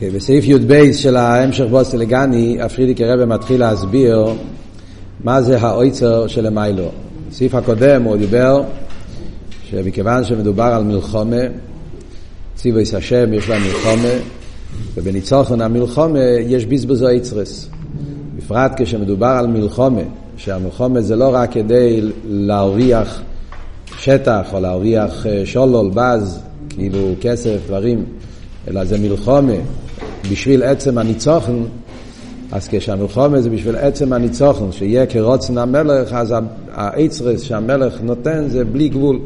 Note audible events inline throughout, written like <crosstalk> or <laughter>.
Okay, בסעיף י"ב של ההמשך בוס אלגני, הפרידיק הרבה מתחיל להסביר מה זה האויצר של המיילו. בסעיף הקודם הוא דיבר שמכיוון שמדובר על מלחומה, ציוויס השם יש לה מלחומה, ובניצוחן המלחומה יש בזבזו איצרס. בפרט כשמדובר על מלחומה, שהמלחומה זה לא רק כדי להרוויח שטח או להרוויח אה, שולול, בז, כאילו כסף, דברים, אלא זה מלחומה בשביל עצם הניצוחן, אז כשהמלחומה זה בשביל עצם הניצוחן, שיהיה כרוצן המלך, אז האצרס שהמלך נותן זה בלי גבול.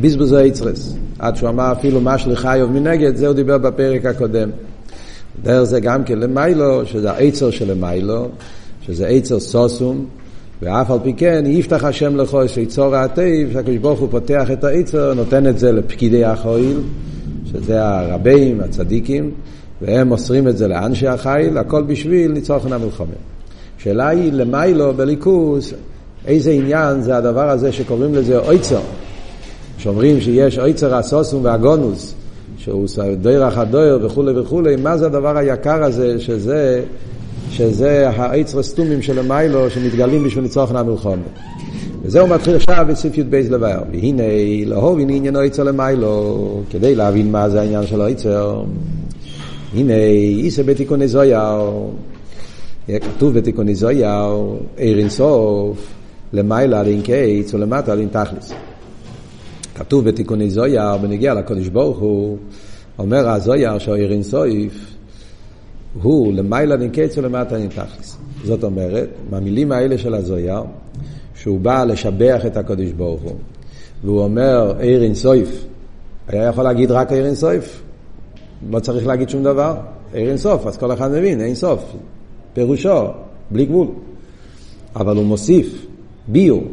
בזבוז האצרס. עד שהוא אמר אפילו מה שלחיוב מנגד, זה הוא דיבר בפרק הקודם. דרך זה גם כן למיילו, שזה האצר של למיילו, שזה עצר סוסום, ואף על פי כן יפתח השם לכו שיצור העטיב, שהקדוש ברוך הוא פותח את העצר, נותן את זה לפקידי החויל, שזה הרבים, הצדיקים, והם מוסרים את זה לאנשי החיל, הכל בשביל ניצוחן המלחמה. השאלה היא למיילו בליכוס, איזה עניין זה הדבר הזה שקוראים לזה אויצר. שאומרים שיש אויצר הסוסום והגונוס, שהוא דרך הדויר וכולי וכולי, מה זה הדבר היקר הזה שזה, שזה האיצר הסתומים של המיילו שמתגלים בשביל ניצוחן המלחמה. וזהו מתחיל עכשיו בסעיף י"ב לבאר. והנה, להובין עניין אויצר למיילו, כדי להבין מה זה העניין של אויצר. הנה, איסה בתיקוני זויאר, כתוב בתיקוני זויאר, עיר אינסוף, למעלה דין קיץ ולמטה דין תכלס. כתוב בתיקוני זויאר, בנגיע לקודש ברוך הוא, אומר הזויאר שהעיר אינסוף הוא למעלה דין קיץ ולמטה דין תכלס. זאת אומרת, מהמילים האלה של הזויאר, שהוא בא לשבח את הקודש ברוך הוא, והוא אומר עיר אינסוף, היה יכול להגיד רק עיר אינסוף, לא צריך להגיד שום דבר, עיר אין סוף, אז כל אחד מבין, אין סוף, פירושו, בלי גבול. אבל הוא מוסיף ביור,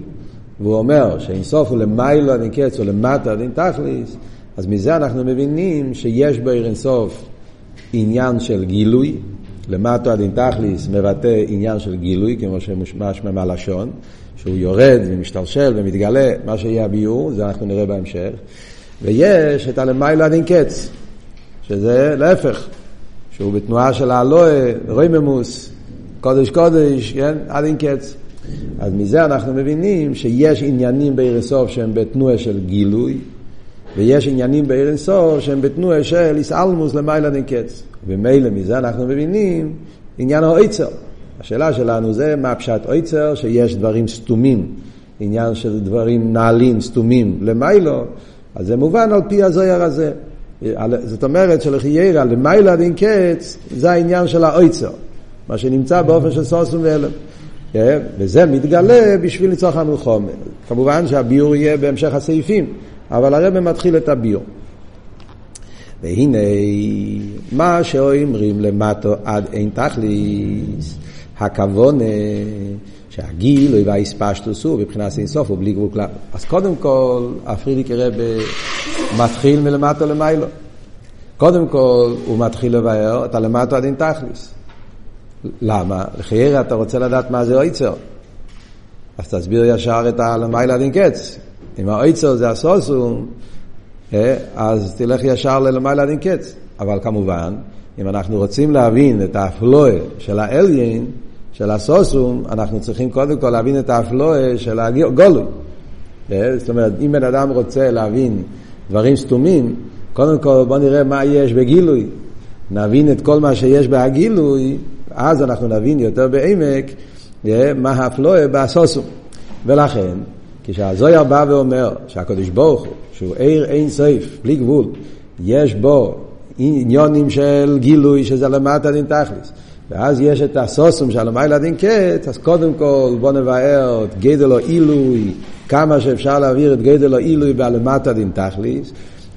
והוא אומר שאין סוף הוא דין קץ ולמטה דין תכליס, אז מזה אנחנו מבינים שיש בעיר אין סוף עניין של גילוי, למטה דין תכליס מבטא עניין של גילוי, כמו שמשמע מהלשון, שהוא יורד ומשתלשל ומתגלה, מה שיהיה הביור, זה אנחנו נראה בהמשך. ויש את הלמעלה דין קץ, שזה להפך, שהוא בתנועה של האלוה, רויממוס, קודש קודש, כן, עד אין קץ. אז מזה אנחנו מבינים שיש עניינים בעיר אינסוף שהם בתנועה של גילוי, ויש עניינים בעיר אינסוף שהם בתנועה של איסאלמוס למעלה אין קץ. ומילא מזה אנחנו מבינים עניין האויצר. השאלה שלנו זה מה פשט אויצר, שיש דברים סתומים, עניין של דברים נעלים, סתומים למיילו, אז זה מובן על פי הזויר הזה. זאת אומרת שלחיירה למיילה דין קץ זה העניין של האויצר, מה שנמצא באופן של סוסום ואלם. כן? וזה מתגלה בשביל לצורך המלחומה. כמובן שהביור יהיה בהמשך הסעיפים, אבל הרב מתחיל את הביור. והנה מה שאומרים למטו עד אין תכליס, הכוונה שהגילוי והאיספשטוס הוא מבחינת אינסוף הוא בלי גבול כלל. אז קודם כל, הפרידיק רב מתחיל מלמטה למיילו. קודם כל, הוא מתחיל לבאר את הלמטה עד אין תכליס. למה? לחיירה אתה רוצה לדעת מה זה אויצר. אז תסביר ישר את הלמיילה עד אין קץ. אם האויצר זה הסוסום, אה, אז תלך ישר ללמיילה עד אין קץ. אבל כמובן, אם אנחנו רוצים להבין את האפלואה של האליין, של הסוסום, אנחנו צריכים קודם כל להבין את האפלואה של הגולוי. אה, זאת אומרת, אם בן אדם רוצה להבין דברים סתומים, קודם כל בוא נראה מה יש בגילוי. נבין את כל מה שיש בהגילוי, אז אנחנו נבין יותר בעמק אה, מה האפלואה בסוסום. ולכן, כשהזויר בא ואומר שהקדוש ברוך הוא, שהוא עיר אין סייף, בלי גבול, יש בו עניונים של גילוי שזה למטה דין תכלס. ואז יש את הסוסום של המיילה דין קט, אז קודם כל בוא נבהר את גדל או עילוי, כמה שאפשר להעביר את גדל או עילוי בהלמטה דין תכליס,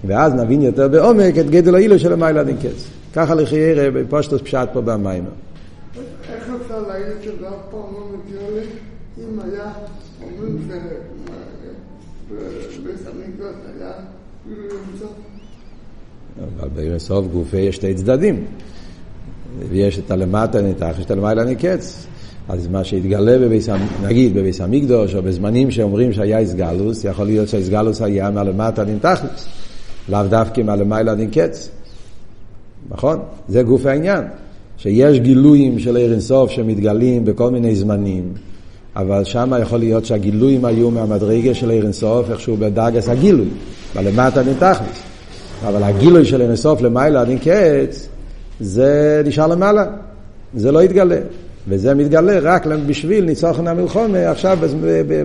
ואז נבין יותר בעומק את גדל או עילוי של המיילה דין קט. ככה לחיירה בפושטוס פשט פה במים. איך אפשר להגיד שזה אף פעם לא מגיע אם היה אומרים שבבית המקדוש היה אינסוף? אבל באינסוף גופה יש שתי צדדים. ויש את הלמטה נתח, יש את הלמעלה נקץ. אז מה שהתגלה בביס, נגיד בביס המקדוש, או בזמנים שאומרים שהיה איסגלוס, יכול להיות שהאיסגלוס היה מהלמטה נתחלוס, לאו דווקא מהלמעלה נקץ. נכון? זה גוף העניין. שיש גילויים של עיר אינסוף שמתגלים בכל מיני זמנים, אבל שם יכול להיות שהגילויים היו מהמדרגה של עיר אינסוף, איכשהו בדרגס הגילוי, ולמטה נתכלס. אבל הגילוי של עיר אינסוף למעלה עד אין קץ, זה נשאר למעלה, זה לא יתגלה. וזה מתגלה רק בשביל ניצוחן המלחומה עכשיו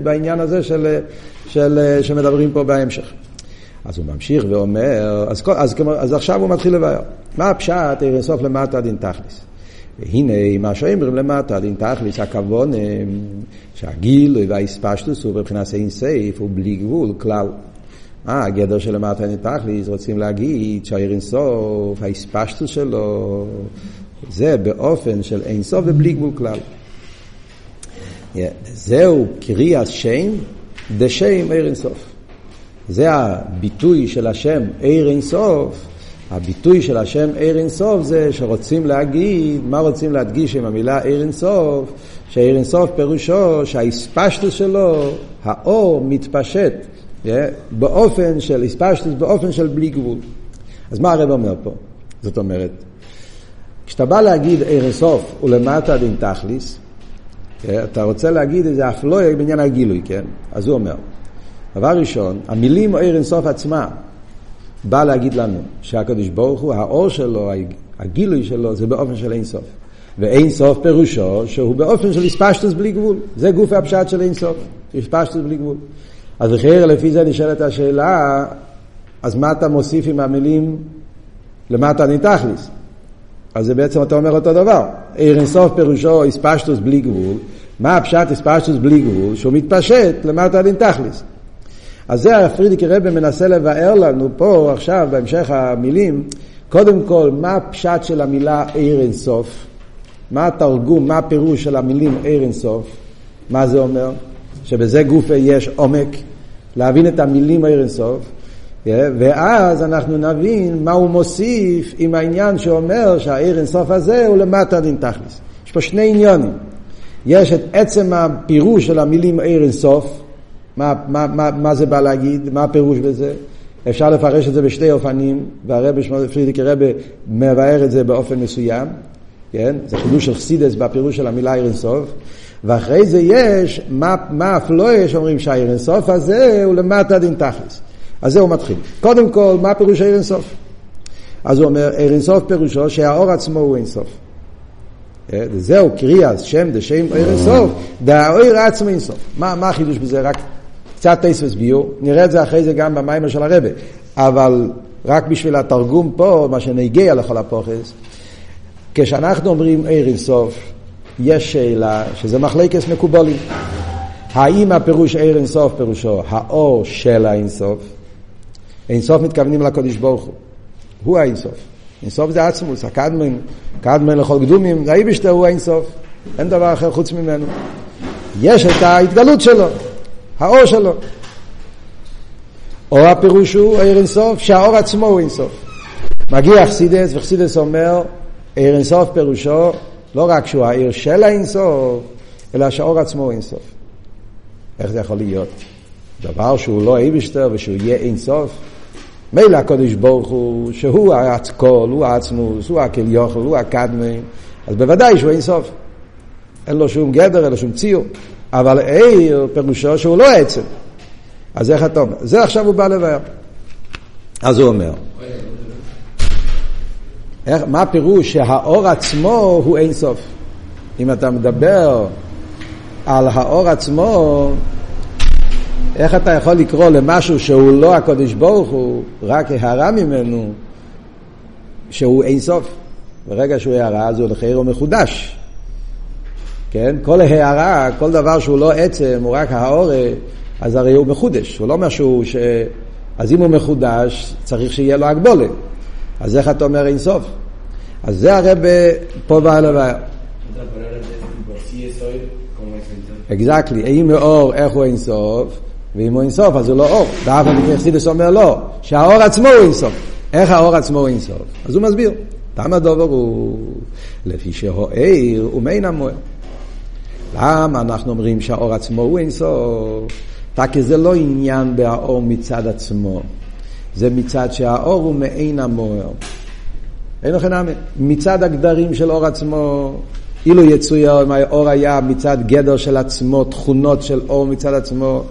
בעניין הזה של, של, שמדברים פה בהמשך. אז הוא ממשיך ואומר, אז, אז, אז עכשיו הוא מתחיל לבאר. מה הפשט עיר אינסוף למטה דין תכליס? והנה מה שאומרים למטה דין תכליס הכוון שהגילוי והאספשטוס הוא בבחינת אין סייף הוא בלי גבול כלל. אה, הגדר של למטה דין תכליס רוצים להגיד שהעיר אינסוף האספשטוס שלו זה באופן של אין סוף ובלי גבול כלל. Yeah, זהו קריאת שם דשם עיר אינסוף. זה הביטוי של השם עיר אינסוף. הביטוי של השם עיר אינסוף זה שרוצים להגיד, מה רוצים להדגיש עם המילה עיר אינסוף? שעיר אינסוף פירושו שהאספשטוס שלו, האור מתפשט באופן של אספשטוס, באופן של בלי גבול. אז מה הרב אומר פה? זאת אומרת, כשאתה בא להגיד עיר אינסוף ולמטה דין תכליס, אתה רוצה להגיד איזה אפלואה בעניין הגילוי, כן? אז הוא אומר, דבר ראשון, המילים עיר אינסוף עצמה בא להגיד לנו שהקדוש ברוך הוא, האור שלו, הגילוי שלו, זה באופן של אינסוף. ואינסוף פירושו שהוא באופן של הספשטוס בלי גבול. זה גוף הפשט של אינסוף, הספשטוס בלי גבול. אז לכן לפי זה נשאלת השאלה, אז מה אתה מוסיף עם המילים למטה נתכליס? אז זה בעצם אתה אומר אותו דבר. עיר אינסוף פירושו הספשטוס בלי גבול. מה הפשט הספשטוס בלי גבול? שהוא מתפשט למטה דין תכליס. אז זה הפרידיקי רבי מנסה לבאר לנו פה עכשיו בהמשך המילים, קודם כל מה הפשט של המילה עיר אינסוף, מה התרגום, מה הפירוש של המילים עיר אינסוף, מה זה אומר, שבזה גופה יש עומק, להבין את המילים עיר אינסוף, ואז אנחנו נבין מה הוא מוסיף עם העניין שאומר שהעיר אינסוף הזה הוא למטה דין תכלס. יש פה שני עניונים. יש את עצם הפירוש של המילים עיר אינסוף, מה, מה, מה, מה זה בא להגיד, מה הפירוש בזה. אפשר לפרש את זה בשתי אופנים, והרבי פרידיקי רבי מבאר את זה באופן מסוים, כן? זה חידוש של חסידס בפירוש של המילה עיר אינסוף. ואחרי זה יש מה, מה הפלואה שאומרים שהעיר אינסוף הזה הוא למטה דין תכלס. אז זה הוא מתחיל. קודם כל, מה פירוש העיר אינסוף? אז הוא אומר, עיר אינסוף פירושו שהאור עצמו הוא אינסוף. אה, זהו קריאה, שם דשם עיר אינסוף, דהאור עצמו אינסוף. מה, מה החידוש בזה? רק קצת טייסוס ביור, נראה את זה אחרי זה גם במיימר של הרבה, אבל רק בשביל התרגום פה, מה שנגיע לכל הפוכס, כשאנחנו אומרים עיר אינסוף, יש שאלה שזה מחלקס מקובולים. האם הפירוש עיר אינסוף פירושו האור של האינסוף? אינסוף מתכוונים לקודש ברוך הוא. הוא האינסוף. אינסוף זה עצמוס, הקדמן, קדמן לכל קדומים, האיבשטר הוא האינסוף. אין דבר אחר חוץ ממנו. יש את ההתגלות שלו, האור שלו. או הפירוש הוא עיר אינסוף, שהאור עצמו הוא אינסוף. מגיע חסידס, וחסידס אומר, עיר אינסוף פירושו לא רק שהוא העיר של האינסוף, אלא שהאור עצמו הוא אינסוף. איך זה יכול להיות? דבר שהוא לא איבשטר ושהוא יהיה אינסוף, מילא הקודש ברוך הוא, שהוא הכל, הוא העצמוס, הוא הכליוכל, הוא הקדמי, אז בוודאי שהוא אינסוף. אין לו שום גדר, אין לו שום ציור. אבל עיר פירושו שהוא לא עצם. אז איך אתה אומר? זה עכשיו הוא בא לבאר. אז הוא אומר. איך, מה הפירוש שהאור עצמו הוא אינסוף? אם אתה מדבר על האור עצמו, איך אתה יכול לקרוא למשהו שהוא לא הקודש ברוך הוא, רק הערה ממנו, שהוא אינסוף? ברגע שהוא הערה אז הוא לחייר הוא מחודש. כן? כל הערה, כל דבר שהוא לא עצם, הוא רק האורה, אז הרי הוא מחודש. הוא לא משהו ש... אז אם הוא מחודש, צריך שיהיה לו הגבולה. אז איך אתה אומר אינסוף? אז זה הרב פה בא לבעיה. אקזקטלי, אם אור, איך הוא אינסוף? ואם הוא אינסוף אז הוא לא אור. ואף על פי חסידס אומר לא, שהאור עצמו הוא אינסוף. איך האור עצמו הוא אינסוף? אז הוא מסביר. למה הדובר הוא לפי שהאיר הוא מעין המוער. למה אנחנו אומרים שהאור עצמו הוא אינסוף? כי זה לא עניין באור מצד עצמו, זה מצד שהאור הוא מעין המוער. אין לכם נמי. מצד הגדרים של אור עצמו, אילו יצויר אם האור היה מצד גדר של עצמו, תכונות של אור מצד עצמו,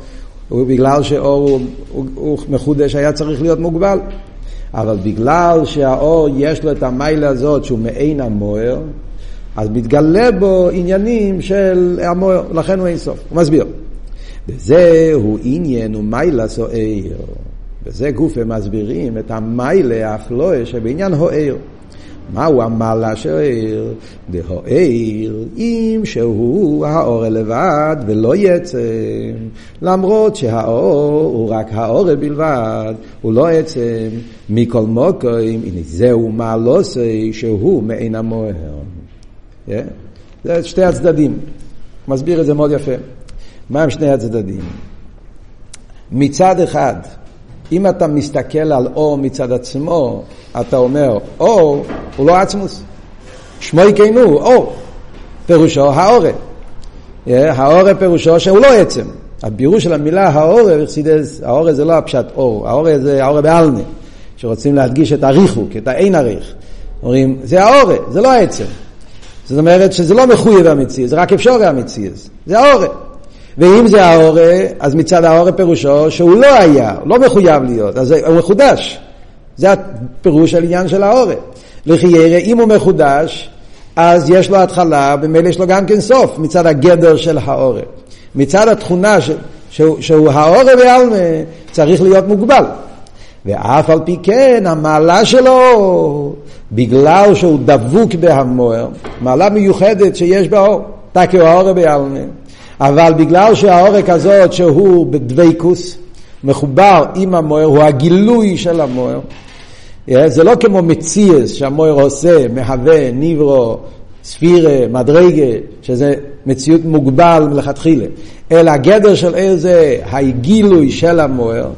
ובגלל שאור הוא, הוא, הוא מחודש היה צריך להיות מוגבל. אבל בגלל שהאור יש לו את המיילה הזאת שהוא מעין המוער, אז מתגלה בו עניינים של המוער, לכן הוא אין סוף. הוא מסביר. וזהו עניין ומיילה סוער. וזה גוף הם מסבירים את המיילה האפלואה שבעניין הוער. מהו המעלה של עיר? דהוער, אם שהוא האור לבד ולא יצם, למרות שהאור הוא רק האור בלבד, הוא לא עצם, מכל מוקרים, הנה זהו מעלוסי שהוא מעין המוהר. Yeah? זה שתי הצדדים, מסביר את זה מאוד יפה. מה הם שני הצדדים? מצד אחד, אם אתה מסתכל על אור מצד עצמו, אתה אומר, אור הוא לא עצמוס. שמו יקיינו, אור. פירושו האורה. האורה פירושו שהוא לא עצם. הבירוש של המילה האורה, האורה זה לא הפשט אור, האורה זה האורה באלנה, שרוצים להדגיש את הריחוק, את האין הריך. אומרים, זה האורה, זה לא העצם. זאת אומרת שזה לא מחויב המציאות, זה רק אפשר המציאות. זה האורה. ואם זה האורה, אז מצד האורה פירושו שהוא לא היה, הוא לא מחויב להיות, אז הוא מחודש. זה הפירוש על עניין של האורה. לכי ירא, אם הוא מחודש, אז יש לו התחלה, במילא יש לו גם כן סוף, מצד הגדר של האורה. מצד התכונה ש, שהוא, שהוא האורה בעלמה, צריך להיות מוגבל. ואף על פי כן, המעלה שלו, בגלל שהוא דבוק בהמוער, מעלה מיוחדת שיש באור, תקי האורה בעלמה. אבל בגלל שהעורק הזאת שהוא בדבקוס, מחובר עם המוער, הוא הגילוי של המוער. זה לא כמו מציאס שהמוער עושה, מהווה, ניברו, ספירה, מדרגה, שזה מציאות מוגבל מלכתחילה. אלא הגדר של עיר זה הגילוי של המוער,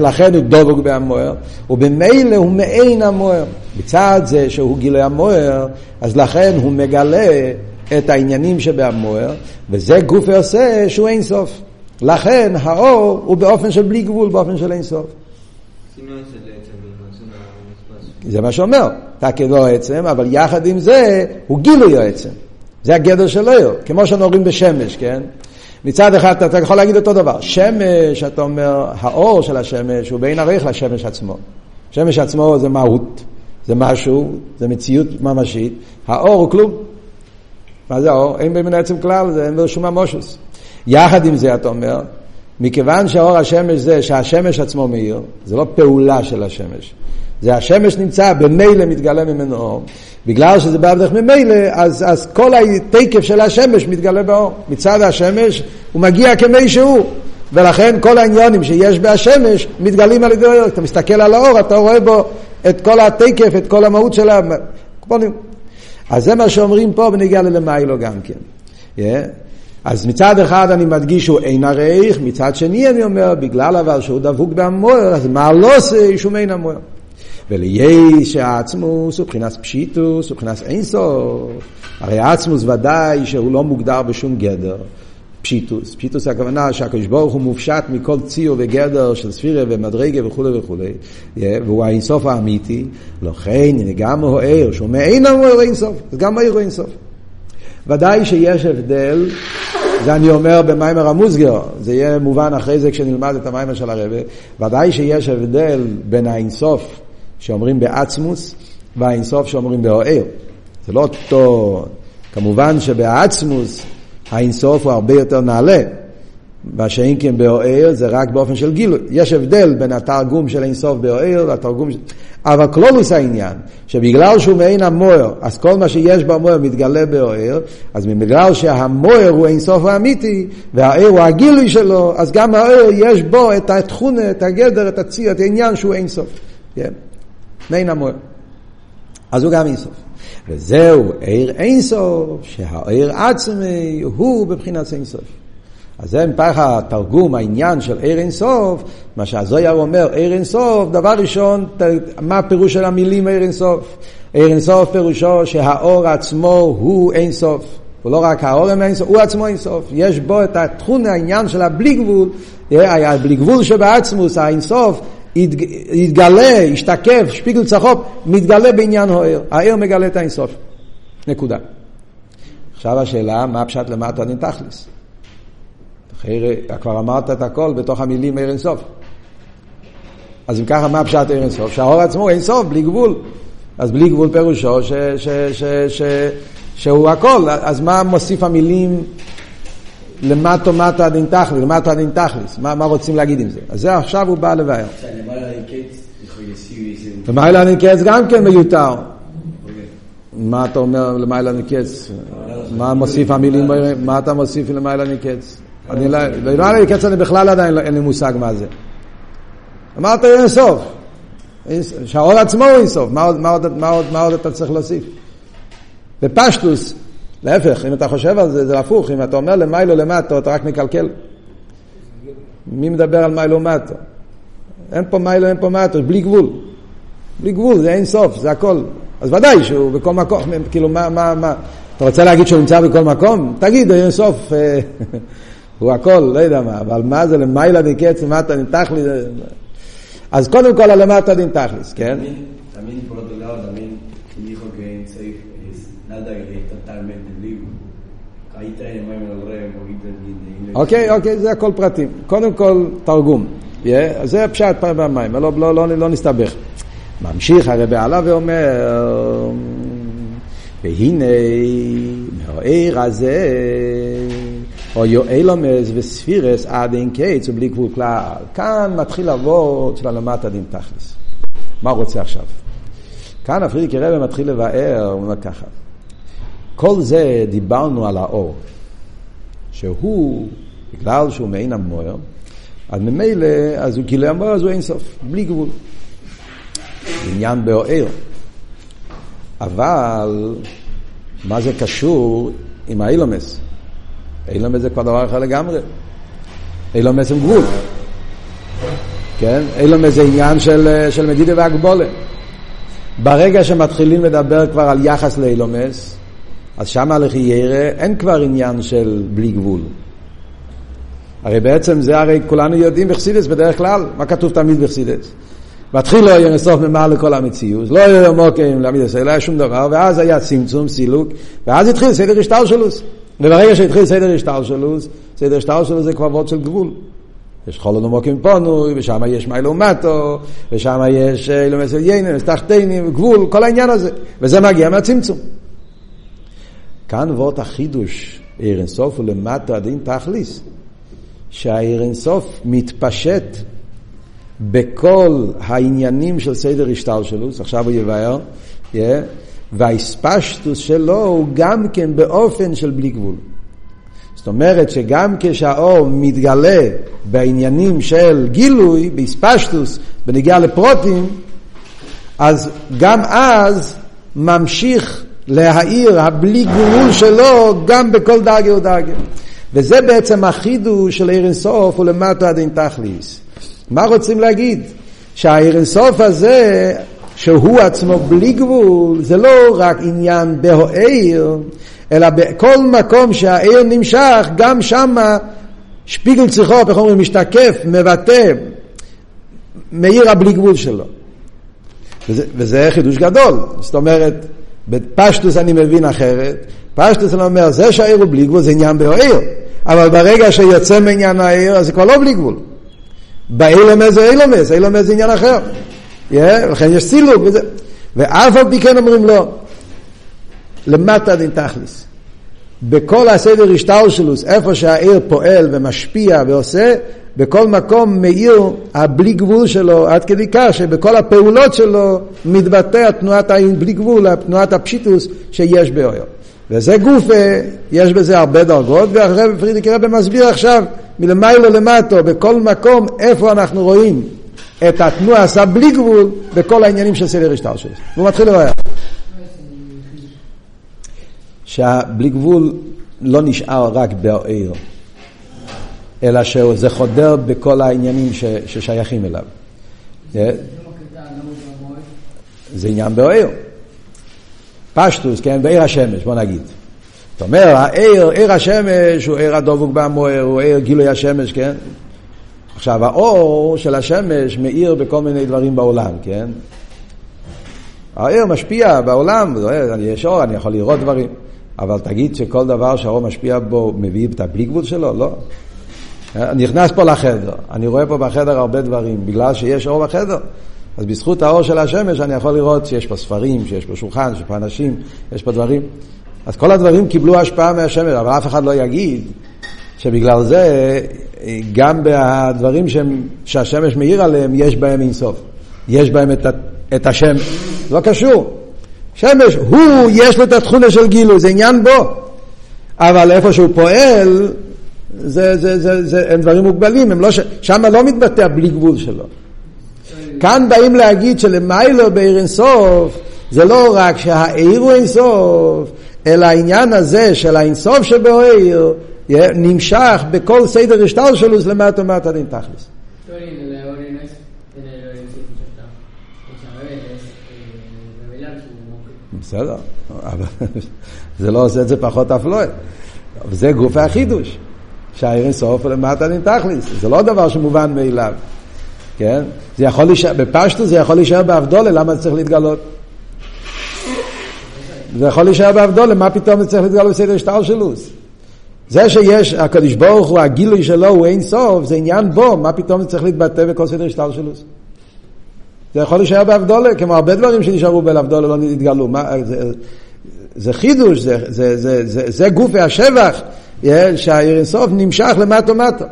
לכן הוא דבוק בהמוער, ובמילא הוא מעין המוער. בצד זה שהוא גילוי המוער, אז לכן הוא מגלה את העניינים שבהמוער, וזה גוף עושה שהוא אין סוף. לכן האור הוא באופן של בלי גבול, באופן של אין סוף. זה מה שאומר, אתה כלא עצם, אבל יחד עם זה הוא גילוי העצם. זה הגדר של אור, כמו שאנחנו אומרים בשמש, כן? מצד אחד אתה יכול להגיד אותו דבר, שמש, אתה אומר, האור של השמש הוא בין ערך לשמש עצמו. שמש עצמו זה מהות, זה משהו, זה מציאות ממשית, האור הוא כלום. מה זה האור? אין במין עצם כלל, זה אין בו שום המושוס. יחד עם זה אתה אומר, מכיוון שאור השמש זה שהשמש עצמו מאיר, זה לא פעולה של השמש. זה השמש נמצא, במילא מתגלה ממנו אור. בגלל שזה בא בדרך ממילא, אז, אז כל התקף של השמש מתגלה באור. מצד השמש הוא מגיע כמי שהוא. ולכן כל העניונים שיש בהשמש מתגלים על ידי האור. אתה מסתכל על האור, אתה רואה בו את כל התקף, את כל המהות של ה... אז זה מה שאומרים פה בנגיע ללמיילו גם כן. Yeah. אז מצד אחד אני מדגיש שהוא אין הרייך, מצד שני אני אומר, בגלל אבל שהוא דבוק בהמוער, אז מה לא עושה שהוא אין המוער? וליש העצמוס הוא מבחינת פשיטוס, הוא מבחינת אינסוף. הרי העצמוס ודאי שהוא לא מוגדר בשום גדר. פשיטוס. פשיטוס הכוונה שהקדוש ברוך הוא מופשט מכל ציור וגדר של ספירה ומדרגה וכולי וכולי, והוא האינסוף האמיתי, לכן גם הוא ער, שהוא מעין המוער אינסוף, אז גם העיר הוא אינסוף. ודאי שיש הבדל, זה אני אומר במיימר המוסגר, זה יהיה מובן אחרי זה כשנלמד את המיימר של הרבה, ודאי שיש הבדל בין האינסוף שאומרים בעצמוס והאינסוף שאומרים באוהר. זה לא אותו, כמובן שבעצמוס האינסוף הוא הרבה יותר נעלה. מה שאין כן באוהר זה רק באופן של גילוי. יש הבדל בין התרגום של אינסוף באוהר והתרגום של... אבל כלולוס העניין, שבגלל שהוא מעין המוער, אז כל מה שיש במוער מתגלה באוהר, אז בגלל שהמוער הוא אינסוף האמיתי, והאוהר הוא הגילוי שלו, אז גם האוהר יש בו את התכונה, את הגדר, את הציר, את העניין שהוא אינסוף. כן? מעין המוער. אז הוא גם אינסוף. וזהו עיר אינסוף, שהעיר עצמי הוא בבחינת אינסוף. אז זה מפך התרגום, העניין של עיר אינסוף, מה שהזויר אומר, עיר אינסוף, דבר ראשון, מה הפירוש של המילים עיר אינסוף? עיר אינסוף פירושו שהאור עצמו הוא אינסוף. הוא לא רק האור הם אינסוף, הוא עצמו אינסוף. יש בו את התכון העניין של הבלי גבול, הבלי גבול שבעצמוס, האינסוף, יתגלה, ישתקף, שפיגל צחוק, מתגלה בעניין העיר. העיר מגלה את האינסוף. נקודה. עכשיו השאלה, מה הפשט למטה הדין תכלס? כבר אמרת את הכל בתוך המילים עיר אינסוף. אז אם ככה, מה הפשט עיר אינסוף? שהאור עצמו אינסוף, בלי גבול. אז בלי גבול פירושו ש, ש, ש, ש, שהוא הכל. אז מה מוסיף המילים למטו מטה דין תכלס, למטה דין תכלס? מה, מה רוצים להגיד עם זה? אז זה עכשיו הוא בא לבאר. למעלה נקץ גם כן מיותר. מה אתה אומר למעלה נקץ? מה מוסיף המילים? מה אתה מוסיף למעלה נקץ? אני לא, למעלה נקץ אני בכלל עדיין אין לי מושג מה זה. אמרת אין סוף. שהאור עצמו הוא אין סוף. מה עוד אתה צריך להוסיף? בפשטוס, להפך, אם אתה חושב על זה, זה הפוך. אם אתה אומר למיילו למטו, אתה רק מקלקל. מי מדבר על מיילו מטו? אין פה מיילו, אין פה מטו, בלי גבול. בלי גבול, זה אין סוף, זה הכל. אז ודאי שהוא בכל מקום, כאילו מה, מה, מה, אתה רוצה להגיד שהוא נמצא בכל מקום? תגיד, אין סוף, אה, <laughs> הוא הכל, לא יודע מה, אבל מה זה למעלה דקץ, למטה נתחלי, אז קודם כל הלמטה דין תכלס, כן? También por un poquito el אוקיי, אוקיי, זה הכל פרטים. קודם כל, תרגום. זה פשט פעם במים, לא, לא, לא, לא נסתבך. ממשיך הרבי עלה ואומר, והנה מהעיר הזה, או יואלומס וספירס עד אין קיץ ובלי גבול כלל. כאן מתחיל אבות של הלמת הדין תכלס. מה הוא רוצה עכשיו? כאן הפרידיק רבי מתחיל לבאר, הוא אומר ככה, כל זה דיברנו על האור, שהוא, בגלל שהוא מעין המוער, אז ממילא, אז הוא כאילו המוער, אז הוא אין סוף, בלי גבול. עניין באוהר. אבל מה זה קשור עם האילומס? אילומס זה כבר דבר אחר לגמרי. אילומס עם גבול. כן? אילומס זה עניין של, של מדידה והגבולה. ברגע שמתחילים לדבר כבר על יחס לאילומס, אז שם לכי ירא אין כבר עניין של בלי גבול. הרי בעצם זה הרי כולנו יודעים בחסידס בדרך כלל, מה כתוב תמיד בחסידס? מתחיל לא יהיה מסוף ממעל לכל המציאות, לא יהיה מוקים להעמיד ישראל, לא היה שום דבר, ואז היה צמצום, סילוק, ואז התחיל סדר השטלשלוס. וברגע שהתחיל סדר השטלשלוס, סדר השטלשלוס זה כבר וורד של גבול. יש חולון ומוקים פונוי, ושם יש מיילו מטו, ושם יש אילומס עליינם, תחתינים, גבול, כל העניין הזה. וזה מגיע מהצמצום. כאן וורד החידוש, עיר אינסוף ולמטה הדין תכליס, שהעיר אינסוף מתפשט בכל העניינים של סדר השטלשלוס, עכשיו הוא יבהר, yeah, והאספשטוס שלו הוא גם כן באופן של בלי גבול. זאת אומרת שגם כשהאור מתגלה בעניינים של גילוי, באספשטוס, בנגיעה לפרוטים, אז גם אז ממשיך להאיר הבלי גבול שלו גם בכל דרגה ודרגה. וזה בעצם החידוש של עיר אינסוף ולמטה עד אין תכליס. מה רוצים להגיד? שהעיר אינסוף הזה, שהוא עצמו בלי גבול, זה לא רק עניין בהעיר, אלא בכל מקום שהעיר נמשך, גם שמה שפיגל צריכו, איך אומרים, משתקף, מבטא, מאיר הבלי גבול שלו. וזה, וזה חידוש גדול. זאת אומרת, בפשטוס אני מבין אחרת. פשטוס אני אומר, זה שהעיר הוא בלי גבול זה עניין בהעיר. אבל ברגע שיוצא מעניין העיר, אז זה כבר לא בלי גבול. באילומס זה אילומס, אילומס זה עניין אחר. Yeah, לכן יש סילוק וזה. ואף על פי כן אומרים לא. למטה דין תכליס. בכל הסדר השטלשלוס, איפה שהעיר פועל ומשפיע ועושה, בכל מקום מאיר הבלי גבול שלו, עד כדי כך שבכל הפעולות שלו מתבטא תנועת העין בלי גבול, תנועת הפשיטוס שיש באויר. וזה גוף, יש בזה הרבה דרגות, והרב פרידיק רבי מסביר עכשיו מלמיילו למטו, בכל מקום, איפה אנחנו רואים את התנועה עשה בלי גבול בכל העניינים של סדר השטר שלו. והוא מתחיל לראה. שהבלי גבול לא נשאר רק בעיר, אלא שזה חודר בכל העניינים ש, ששייכים אליו. זה עניין בעיר. פשטוס, כן, בעיר השמש, בוא נגיד. זאת אומרת, העיר, עיר השמש הוא עיר הדבוק במוער, הוא עיר גילוי השמש, כן? עכשיו, האור של השמש מאיר בכל מיני דברים בעולם, כן? האור משפיע בעולם, יש אור, אני יכול לראות דברים. אבל תגיד שכל דבר שהאור משפיע בו מביא את הבלי גבול שלו? לא. נכנס פה לחדר, אני רואה פה בחדר הרבה דברים, בגלל שיש אור בחדר. אז בזכות האור של השמש אני יכול לראות שיש פה ספרים, שיש פה שולחן, שיש פה אנשים, יש פה דברים. אז כל הדברים קיבלו השפעה מהשמש, אבל אף אחד לא יגיד שבגלל זה גם בדברים שהם, שהשמש מאיר עליהם יש בהם אינסוף. יש בהם את, את השם. לא קשור. שמש, הוא, יש לו את התכונה של גילוי, זה עניין בו. אבל איפה שהוא פועל, זה, זה, זה, זה, הם דברים מוגבלים, הם לא, שם לא מתבטא בלי גבול שלו. כאן באים להגיד שלמיילו בעיר אינסוף, זה לא רק שהעיר הוא אינסוף, אלא העניין הזה של האינסוף שבעיר נמשך בכל סדר השטר שלו למטה ומטה דין תכלס. בסדר, אבל <laughs> זה לא עושה את זה פחות אפלואי. זה גוף החידוש, שהעיר אינסוף למטה תכלס. זה לא דבר שמובן מאליו. כן? זה יכול להישאר, בפשטו זה יכול להישאר באבדולה, למה זה צריך להתגלות? זה יכול להישאר באבדולה, מה פתאום זה צריך להתגלות בסדר שטר שלוס? זה שיש, הקדוש ברוך הוא, הגילוי שלו הוא אין סוף, זה עניין בו, מה פתאום זה צריך להתבטא בכל סדר שטר שלוס? זה יכול להישאר באבדולה, כמו הרבה דברים שנשארו באבדולה לא נתגלו. מה, זה, זה חידוש, זה, זה, זה, זה, זה גופי השבח, שהעיר אינסוף נמשך למטה ומטה.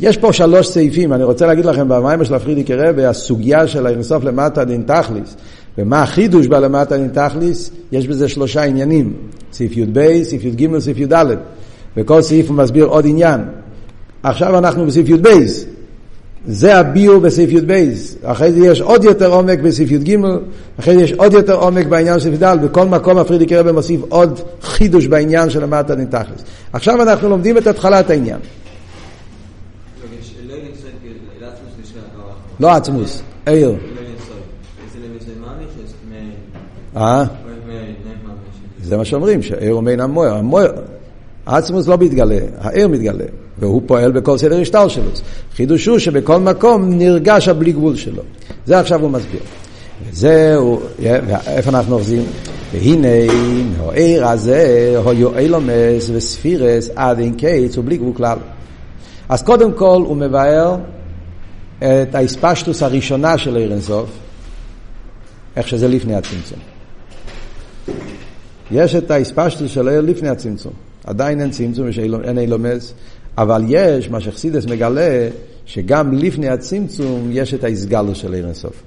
יש פה שלוש סעיפים, אני רוצה להגיד לכם במים של הפרידיקי רבי, הסוגיה של האינסוף למטה דין תכליס, ומה החידוש בלמטה דין תכליס, יש בזה שלושה עניינים, סעיף י"ב, סעיף י"ג, סעיף י"ד, וכל סעיף מסביר עוד עניין. עכשיו אנחנו בסעיף י"ב, זה הביור בסעיף י"ב, אחרי זה יש עוד יותר עומק בסעיף י"ג, אחרי זה יש עוד יותר עומק בעניין של י"ד, בכל מקום הפרידיקי רבי מוסיף עוד חידוש בעניין של למטה דין תכליס. עכשיו אנחנו לומדים את התחלת העניין. לא עצמוס, עיר. אה? זה מה שאומרים, שעיר הוא מעין המוער. המוער, עצמוס לא מתגלה, העיר מתגלה, והוא פועל בכל סדר השטר שלו. חידוש הוא שבכל מקום נרגש הבלי גבול שלו. זה עכשיו הוא מסביר. וזהו, איפה אנחנו אוחזים? והנה, העיר הזה, היו אילומס וספירס עד אין קיץ ובלי גבול כלל. אז קודם כל הוא מבאר את האספשטוס הראשונה של עיר אינסוף, איך שזה לפני הצמצום. יש את האספשטוס של עיר לפני הצמצום. עדיין אין צמצום, אין אילומס, אבל יש, מה שחסידס מגלה, שגם לפני הצמצום יש את האסגלוס של עיר אינסוף.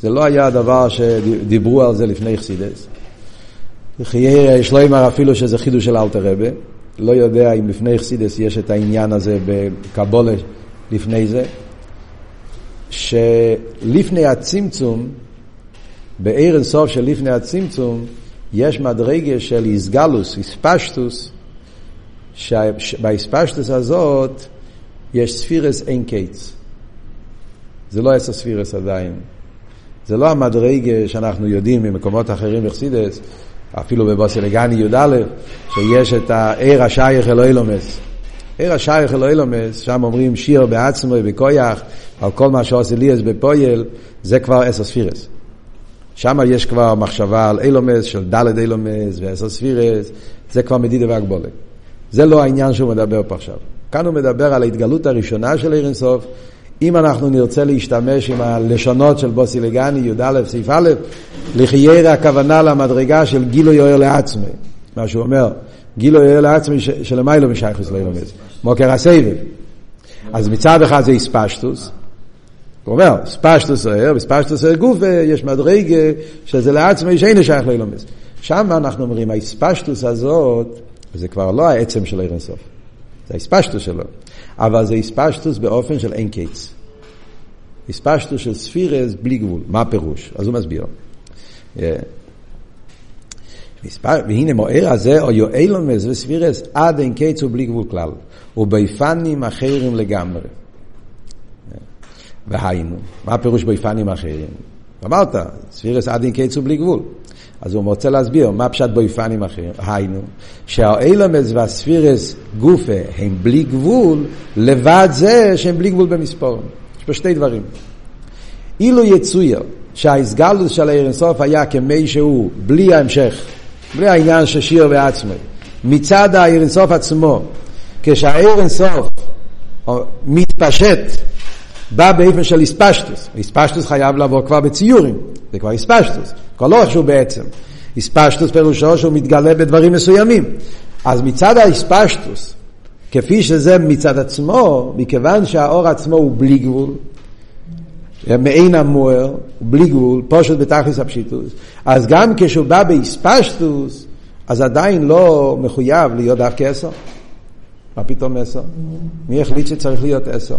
זה לא היה הדבר שדיברו על זה לפני חסידס. יש לא אמר אפילו שזה חידוש של אלתר רבה. לא יודע אם לפני חסידס יש את העניין הזה בקבולה לפני זה. שלפני הצמצום, בעיר אינסוף של לפני הצמצום, יש מדרגה של איסגלוס, איספשטוס, שבאיספשטוס הזאת יש ספירס אין קיץ. זה לא עשר ספירס עדיין. זה לא המדרגה שאנחנו יודעים ממקומות אחרים בחסידס, אפילו בבוסלגני י"א, שיש את העיר השייך אלוהי לומס. עיר השייך אלוהי לומס, שם אומרים שיר בעצמו ובכויח, על כל מה שעושה ליאס בפויל, זה כבר אסר ספירס. שם יש כבר מחשבה על אילומס, של דלת אילומס ואסר ספירס, זה כבר מדידה והגבולת. זה לא העניין שהוא מדבר פה עכשיו. כאן הוא מדבר על ההתגלות הראשונה של עיר אינסוף. אם אנחנו נרצה להשתמש עם הלשונות של בוסי לגני, י"א, סעיף א', לחיירה הכוונה למדרגה של גילוי יואר לעצמי. מה שהוא אומר, גילוי יואר לעצמי שלמיילו משייכוס לאילומס. מוקר הסבב. אז מצד אחד זה איספשטוס, הוא אומר, ספשטוס ער, בספשטוס ער גוף, יש מדרגה שזה לעצמי שאין שייך לאילומס. שם אנחנו אומרים, האספשטוס הזאת, זה כבר לא העצם של עיר אינסוף, זה האספשטוס שלו, אבל זה אספשטוס באופן של אין קיץ. אספשטוס של ספירס בלי גבול, מה הפירוש? אז הוא מסביר. והנה מוער הזה, או יואלומס וספירס עד אין קיץ ובלי גבול כלל, וביפנים אחרים לגמרי. והיינו, מה הפירוש ביפנים אחרים? אמרת, ספירס עד אין קיצור בלי גבול. אז הוא רוצה להסביר מה פשט בויפנים אחרים. היינו, שהאילמס והספירס גופה הם בלי גבול, לבד זה שהם בלי גבול במספור. יש פה שתי דברים. אילו יצויר שהאיסגלוס של העיר אינסוף היה כמי שהוא, בלי ההמשך, בלי העניין של שיר ועצמי, מצד העיר אינסוף עצמו, כשהעיר אינסוף מתפשט, בא באופן של איספשטוס, איספשטוס חייב לבוא כבר בציורים, זה כבר איספשטוס, כבר לא איכשהו בעצם. איספשטוס פירושו שהוא מתגלה בדברים מסוימים. אז מצד האיספשטוס, כפי שזה מצד עצמו, מכיוון שהאור עצמו הוא בלי גבול, מעין המוער, בלי גבול, פושט בתכלס הפשיטוס, אז גם כשהוא בא באיספשטוס, אז עדיין לא מחויב להיות דווקא עשר. מה פתאום עשר? מי החליט שצריך להיות עשר?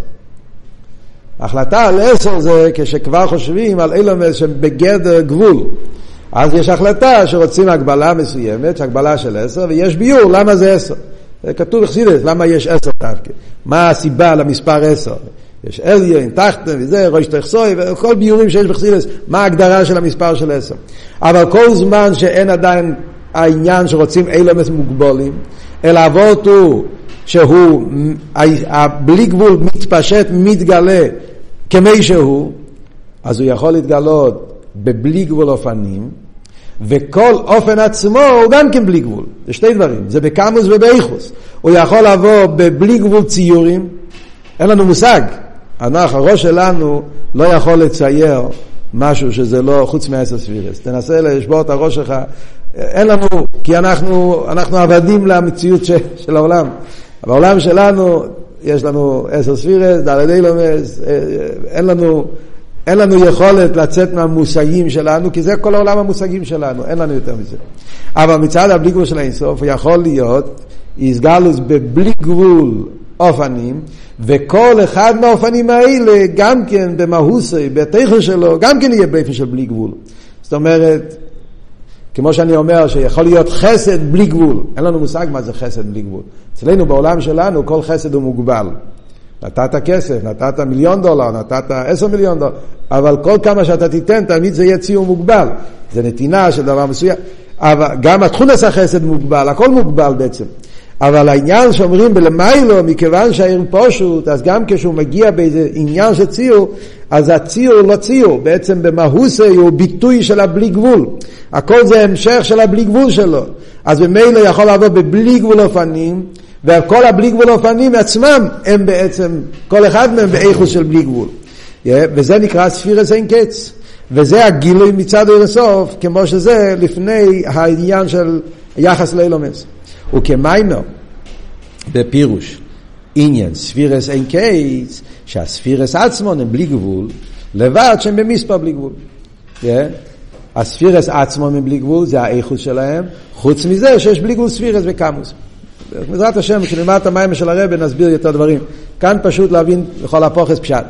החלטה על עשר זה כשכבר חושבים על אילומס בגדר גבול. אז יש החלטה שרוצים הגבלה מסוימת, הגבלה של עשר, ויש ביור למה זה עשר. כתוב בחסידס, למה יש עשר דווקא? מה הסיבה למספר עשר? יש אליין, תחתן וזה, ראש תחסוי, וכל ביורים שיש בחסידס, מה ההגדרה של המספר של עשר. אבל כל זמן שאין עדיין העניין שרוצים אילומס מוגבולים, אלא אבות הוא שהוא, בלי גבול מתפשט, מתגלה כמי שהוא, אז הוא יכול להתגלות בבלי גבול אופנים, וכל אופן עצמו הוא גם כן בלי גבול. זה שתי דברים, זה בקמוס ובאיכוס. הוא יכול לבוא בבלי גבול ציורים, אין לנו מושג. אנחנו, הראש שלנו לא יכול לצייר משהו שזה לא חוץ מעשר ספירס. תנסה לשבור את הראש שלך, אין לנו, כי אנחנו, אנחנו עבדים למציאות של, של העולם. בעולם שלנו יש לנו עשר ספירס, דלת אילומס, אה, אין לנו, אין לנו יכולת לצאת מהמושגים שלנו, כי זה כל העולם המושגים שלנו, אין לנו יותר מזה. אבל מצד הבלי גבול של האינסוף, יכול להיות איסגלוס בבלי גבול אופנים, וכל אחד מהאופנים האלה, גם כן במהוסי, בתכר שלו, גם כן יהיה באופן של בלי גבול. זאת אומרת, כמו שאני אומר, שיכול להיות חסד בלי גבול. אין לנו מושג מה זה חסד בלי גבול. אצלנו בעולם שלנו כל חסד הוא מוגבל. נתת כסף, נתת מיליון דולר, נתת עשר מיליון דולר, אבל כל כמה שאתה תיתן, תמיד זה יהיה ציור מוגבל. זה נתינה של דבר מסוים. אבל גם התכונס החסד מוגבל, הכל מוגבל בעצם. אבל העניין שאומרים בלמיילו, מכיוון שהעיר פושוט, אז גם כשהוא מגיע באיזה עניין של ציור, אז הציור לא ציור, בעצם במהוסי הוא ביטוי של הבלי גבול. הכל זה המשך של הבלי גבול שלו. אז ממילא יכול לעבוד בבלי גבול אופנים, וכל הבלי גבול אופנים עצמם הם בעצם, כל אחד מהם באיכוס של בלי גבול. וזה נקרא ספירס אין קץ. וזה הגילוי מצד אירסוף, כמו שזה לפני העניין של יחס לאילומס. וכמיימר בפירוש עניין ספירס אין קייס, שהספירס עצמו הם בלי גבול, לבד שהם במספר בלי גבול. Yeah. הספירס עצמו הם בלי גבול, זה האיכות שלהם, חוץ מזה שיש בלי גבול ספירס וקמוס. בעזרת השם, כשנלמד את המים של הרבי נסביר יותר דברים. כאן פשוט להבין לכל הפוכס פשט.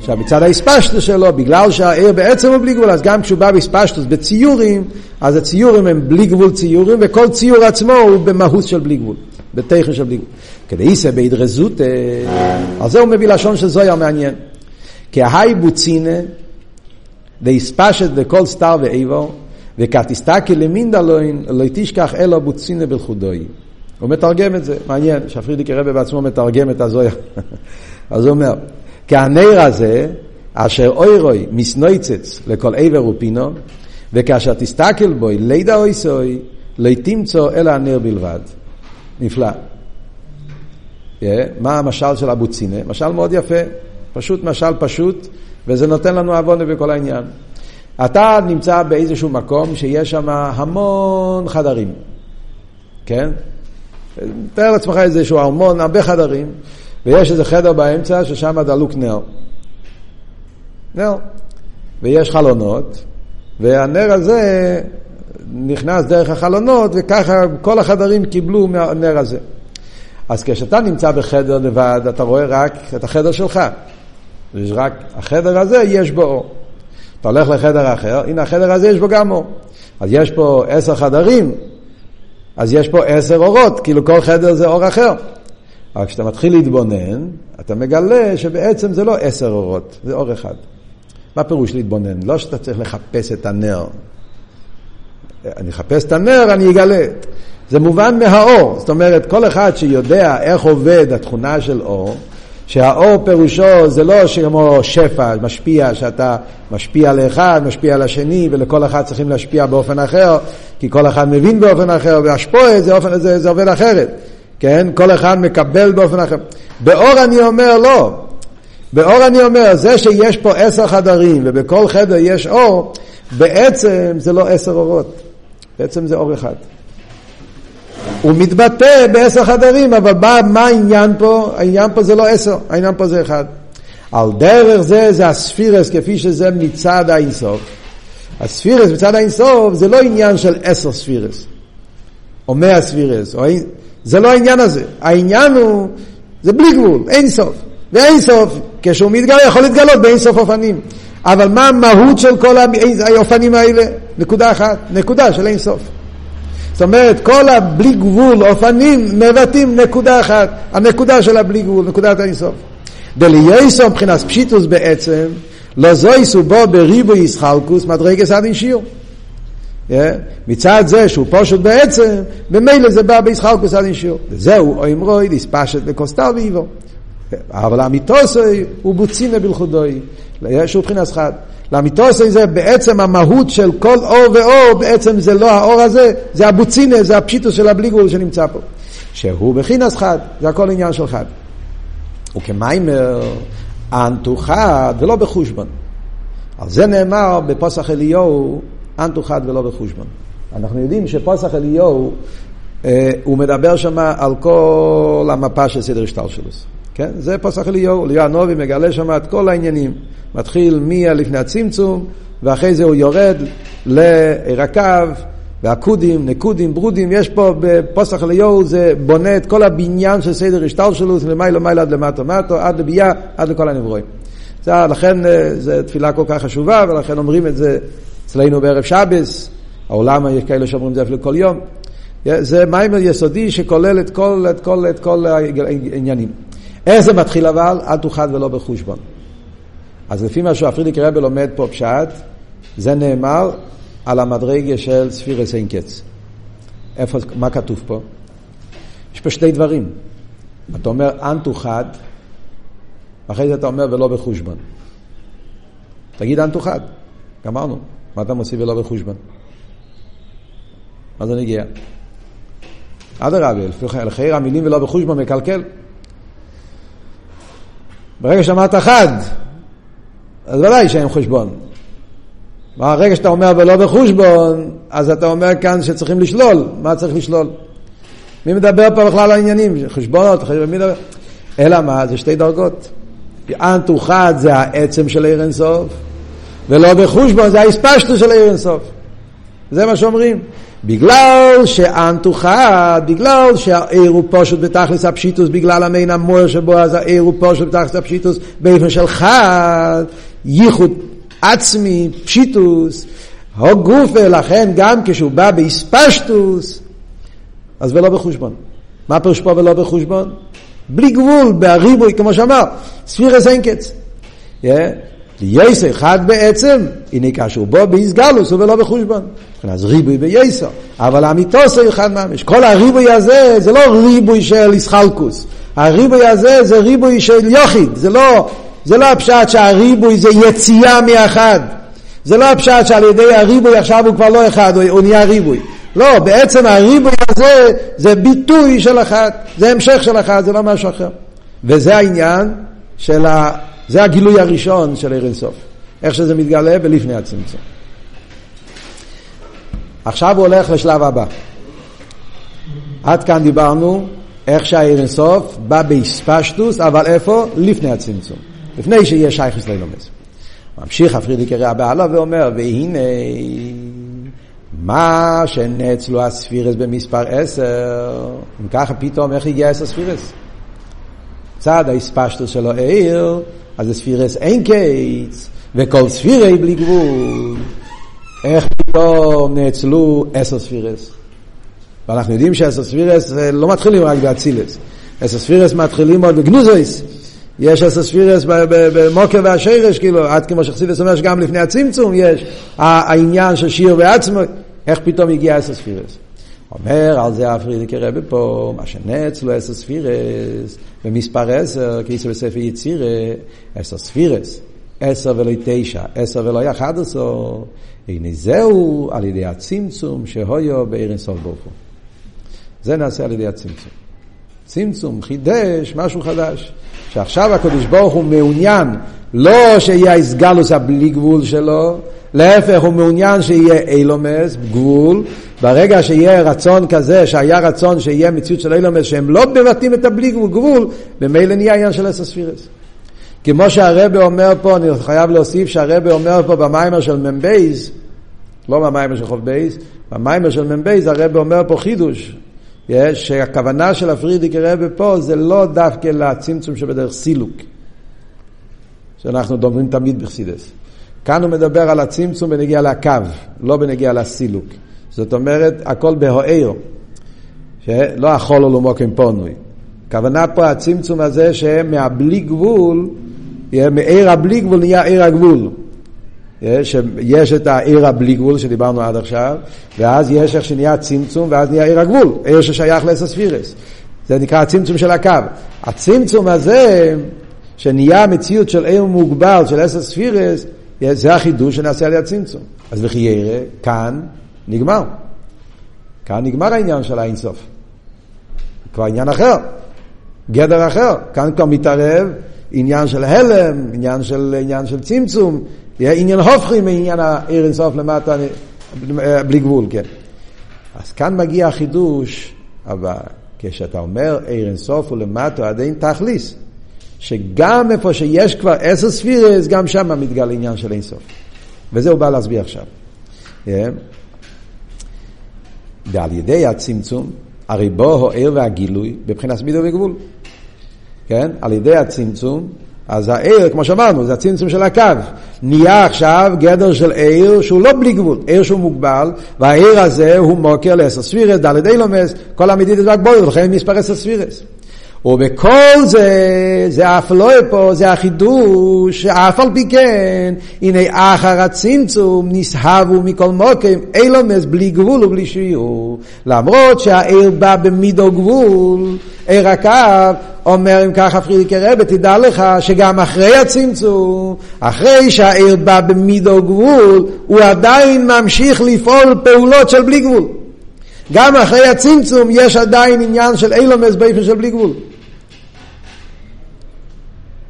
עכשיו מצד האספשטוס שלו, בגלל שהעיר בעצם הוא בלי גבול, אז גם כשהוא בא באספשטוס בציורים, אז הציורים הם בלי גבול ציורים, וכל ציור עצמו הוא במהות של בלי גבול, בתכן של בלי גבול. כדי איסה בהדרזות, על זה הוא מביא לשון של זויר מעניין. כי ההי בוצינה, דאספשט בכל סתר ואיבו, וכתסתכל למין דלוין, לא תשכח אלו בוצינה בלכודוי. הוא מתרגם את זה, מעניין, שפרידיקי רבי בעצמו מתרגם את הזויר. <laughs> אז הוא אומר, כי הנר הזה, אשר אוירוי מסנויצץ לכל עבר ופינו, וכאשר תסתכל בו, לידע אויסוי, לא תמצוא אלא הנר בלבד. נפלא. Yeah, מה המשל של אבוצינה? משל מאוד יפה, פשוט משל פשוט, וזה נותן לנו עוונה בכל העניין. אתה נמצא באיזשהו מקום שיש שם המון חדרים, כן? תאר לעצמך איזשהו ארמון, הרבה חדרים, ויש איזה חדר באמצע ששם דלוק נר. נר. ויש חלונות, והנר הזה נכנס דרך החלונות, וככה כל החדרים קיבלו מהנר הזה. אז כשאתה נמצא בחדר לבד, אתה רואה רק את החדר שלך. יש רק, החדר הזה יש בו אור. אתה הולך לחדר אחר, הנה החדר הזה יש בו גם אור. אז יש פה עשר חדרים, אז יש פה עשר אורות, כאילו כל חדר זה אור אחר. אבל כשאתה מתחיל להתבונן, אתה מגלה שבעצם זה לא עשר אורות, זה אור אחד. מה פירוש להתבונן? לא שאתה צריך לחפש את הנר. אני אחפש את הנר, אני אגלה. זה מובן מהאור. זאת אומרת, כל אחד שיודע איך עובד התכונה של אור, שהאור פירושו זה לא כמו שפע, משפיע, שאתה משפיע לאחד, משפיע לשני, ולכל אחד צריכים להשפיע באופן אחר, כי כל אחד מבין באופן אחר, והשפועה זה, זה, זה עובד אחרת, כן? כל אחד מקבל באופן אחר. באור אני אומר לא. באור אני אומר, זה שיש פה עשר חדרים ובכל חדר יש אור, בעצם זה לא עשר אורות, בעצם זה אור אחד. הוא מתבטא בעשר חדרים, אבל מה, מה העניין פה? העניין פה זה לא עשר, העניין פה זה אחד. על דרך זה, זה הספירס כפי שזה מצד האינסוף. הספירס מצד האינסוף זה לא עניין של עשר ספירס, או מאה ספירס, או... זה לא העניין הזה. העניין הוא, זה בלי גבול, אין סוף. ואין סוף, כשהוא מתגלה, יכול להתגלות באין סוף אופנים. אבל מה המהות של כל האופנים האלה? נקודה אחת, נקודה של אין סוף. זאת אומרת, כל הבלי גבול אופנים מבטאים נקודה אחת, הנקודה של הבלי גבול, נקודת האינסוף. דלייסו מבחינת פשיטוס בעצם, לא זויסו בו בריבו ישחלקוס מדרגס עד אישיר. Yeah. מצד זה שהוא פושט בעצם, ממילא זה בא בישחלקוס עד אישיר. וזהו, או אמרוי, דיספשט וקוסטל ואיבו. אבל המיתוסי הוא בוצינה בלכודוי, שהוא מבחינת חד. לאמיתוסי זה בעצם המהות של כל אור ואור, בעצם זה לא האור הזה, זה הבוצינה, זה הפשיטוס של הבלי גבול שנמצא פה. שהוא בחינס חד, זה הכל עניין של חד. וכמיימר, אנטו חד ולא בחושבון. על זה נאמר בפוסח אליהו, אנטו חד ולא בחושבון. אנחנו יודעים שפוסח אליהו, אה, הוא מדבר שם על כל המפה של סדר השתלשלוס. כן? זה פסח אליהו, אליהו הנובי מגלה שם את כל העניינים. מתחיל מלפני הצמצום, ואחרי זה הוא יורד לרקב, והקודים, נקודים, ברודים, יש פה בפוסח אליהו, זה בונה את כל הבניין של סדר השטר שלו, מלמעלה למעלה עד למטה מטו, עד לביאה, עד לכל הנברואים. זה, לכן אה, זו תפילה כל כך חשובה, ולכן אומרים את זה אצלנו בערב שבס, העולם יש כאלה שאומרים את זה אפילו כל יום. זה מיימר יסודי שכולל את כל, את כל, את כל העניינים. איך זה מתחיל אבל? אל תוכל ולא בחושבון. אז לפי מה שהפרידיק רבי לומד פה פשט, זה נאמר על המדרגה של ספירס אין קץ. איפה, מה כתוב פה? יש פה שני דברים. אתה אומר אנטו חד, ואחרי זה אתה אומר ולא בחושבון. תגיד אנטו חד, גמרנו. מה אתה מוסיף ולא בחושבון? מה זה נגיע? אדרבה, לפי המילים ולא בחושבון מקלקל. ברגע שאמרת חד, אז ודאי שאין חושבון. ברגע שאתה אומר ולא בחושבון, אז אתה אומר כאן שצריכים לשלול. מה צריך לשלול? מי מדבר פה בכלל על העניינים? חשבונות, מי מדבר? אלא מה? זה שתי דרגות. אנטו חד זה העצם של עיר אינסוף, ולא בחושבון זה האספשטו של עיר אינסוף. זה מה שאומרים. בגלל שאנטו חד, בגלל שהעיר הוא פושט בתכלס הפשיטוס, בגלל המין המוער שבו אז העיר הוא פושט בתכלס הפשיטוס באופן של חד, ייחוד עצמי, פשיטוס, הו גוף ולכן גם כשהוא בא באספשטוס, אז ולא בחושבון. מה פירוש פה ולא בחושבון? בלי גבול, בהריבוי, כמו שאמר, ספירס אין קץ. Yeah. יסר אחד בעצם, הנה כאשר בו באיסגלוס ולא בחושבון. אז ריבוי ביסר. אבל המיתוס הוא אחד ממש. כל הריבוי הזה זה לא ריבוי של איסחלקוס. הריבוי הזה זה ריבוי של יוחיד. זה לא, זה לא הפשט שהריבוי זה יציאה מאחד. זה לא הפשט שעל ידי הריבוי עכשיו הוא כבר לא אחד, הוא נהיה ריבוי. לא, בעצם הריבוי הזה זה ביטוי של אחד, זה המשך של אחד, זה לא משהו אחר. וזה העניין של ה... זה הגילוי הראשון של עיר אינסוף. איך שזה מתגלה ולפני הצמצום. עכשיו הוא הולך לשלב הבא. עד כאן דיברנו איך שהעיר אינסוף בא באספשטוס, אבל איפה? לפני הצמצום. לפני שיהיה שייכס לילומס. ממשיך הפרידיק רבי הלאה ואומר, והנה מה שנאצלו הספירס במספר עשר, אם ככה פתאום איך הגיע עשר ספירס? צד האספשטוס שלו העיר, אז זה ספירס אין קייץ, וכל ספירי בלי גבול. איך פתאום נאצלו עשר ספירות? ואנחנו יודעים שעשר ספירות לא מתחילים רק באצילות. עשר ספירות מתחילים עוד בגנוזות. יש עשר ספירות במקור והשורש, כאילו, עד כמו שחסידות אומר שגם לפני הצמצום יש העניין של שיער בעצמו, איך פתאום הגיע עשר ספירות? אומר על זה הפריערדיקער רבי פה, מה שנאצלו עשר ספירות, במספר עשר, כדאיתא בספר יצירה, עשר ספירס, עשר ולא תשע, עשר ולא אחד עשור, הנה זהו על ידי הצמצום שהויו בעיר אינסוף ברוך. זה נעשה על ידי הצמצום. צמצום, חידש, משהו חדש. שעכשיו הקדוש ברוך הוא מעוניין לא שיהיה האיסגלוס הבלי גבול שלו, להפך הוא מעוניין שיהיה אילומס, גבול, ברגע שיהיה רצון כזה, שהיה רצון שיהיה מציאות של אילומס, שהם לא מבטאים את הבלי גבול, במילא נהיה עניין של עשר ספירות. כמו שהרבי אומר פה, אני חייב להוסיף שהרבי אומר פה במאמר של מ"ב, לא במאמר של כ"ב, במאמר של מ"ב הרבי אומר פה חידוש, יש, שהכוונה של הפריערדיקער רבי פה זה לא דווקא לצמצום שבדרך סילוק, שאנחנו דוברים תמיד בחסידות. כאן הוא מדבר על הצמצום בנוגע לקו, לא בנוגע לסילוק. זאת אומרת, הכל בהאור, שלא החול הוא מוקם פונוי. הכוונה פה הצמצום הזה שמהבלי גבול, מעיר הבלי גבול נהיה עיר הגבול. שיש את העיר הבלי גבול שדיברנו עד עכשיו, ואז יש איך שנהיה צמצום, ואז נהיה עיר הגבול, עיר ששייך לאסספירס. זה נקרא הצמצום של הקו. הצמצום הזה, שנהיה מציאות של עיר מוגבל של אסספירס, זה החידוש שנעשה על ידי הצמצום. אז וכי ירא, כאן נגמר. כאן נגמר העניין של האינסוף. כבר עניין אחר, גדר אחר. כאן כבר מתערב עניין של הלם, עניין של, עניין של צמצום, עניין הופכי מעניין העיר אינסוף למטה, בלי גבול, כן. אז כאן מגיע החידוש הבא, כשאתה אומר עיר אינסוף הוא למטה עד אין תכליס, שגם איפה שיש כבר עשר ספירס, גם שם מתגלה עניין של אינסוף. וזה הוא בא להסביר עכשיו. Yeah. ועל ידי הצמצום, הרי בו העיר והגילוי בבחינת מידו וגבול. כן? על ידי הצמצום, אז העיר, כמו שאמרנו, זה הצמצום של הקו. נהיה עכשיו גדר של עיר שהוא לא בלי גבול, עיר שהוא מוגבל, והעיר הזה הוא מוקר לעשר ספירס, דלת אילומס, כל המדידת והגבולת, ולכן מספר עשר ספירס. ובכל זה, זה אף לא פה, זה החידוש, שאף על פי כן, הנה אחר הצמצום נסהבו מכל מוקם, אילומס בלי גבול ובלי שיעור. למרות שהעיר בא במידו גבול, עיר הקו, אומר אם ככה פרידיקי רבי, תדע לך שגם אחרי הצמצום, אחרי שהעיר בא במידו גבול, הוא עדיין ממשיך לפעול פעולות של בלי גבול. גם אחרי הצמצום יש עדיין עניין של אילומס באיפה של בלי גבול.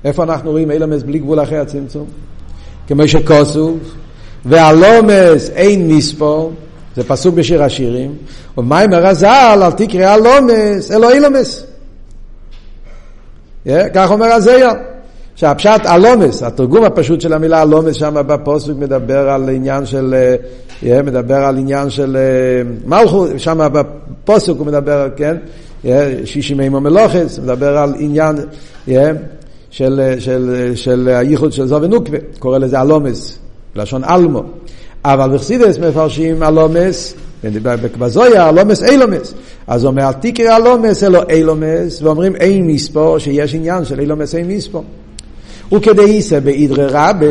איפה אנחנו רואים אילומס בלי גבול אחרי הצמצום? כמו שכוסו, והלומס אין מספור, זה פסוק בשיר השירים, ומיימר הזל, אל תקרא הלומס, אלו אילומס. כך אומר הזיה. שהפשט הלומס, התרגום הפשוט של המילה הלומס שם בפוסק מדבר על עניין של, מדבר על עניין של מלכות, שם בפוסק הוא מדבר, כן, שישים אימו מלוכס, מדבר על עניין של, של, של הייחוד של זו ונוקבה, קורא לזה הלומס, לשון אלמו. אבל בחסידס מפרשים הלומס, בזויה הלומס אילומס. אז אומר, אל תקרא הלומס אלו אילומס, ואומרים אין מספור, שיש עניין של אילומס אין מספור. וכדי איסה באידרי רבה,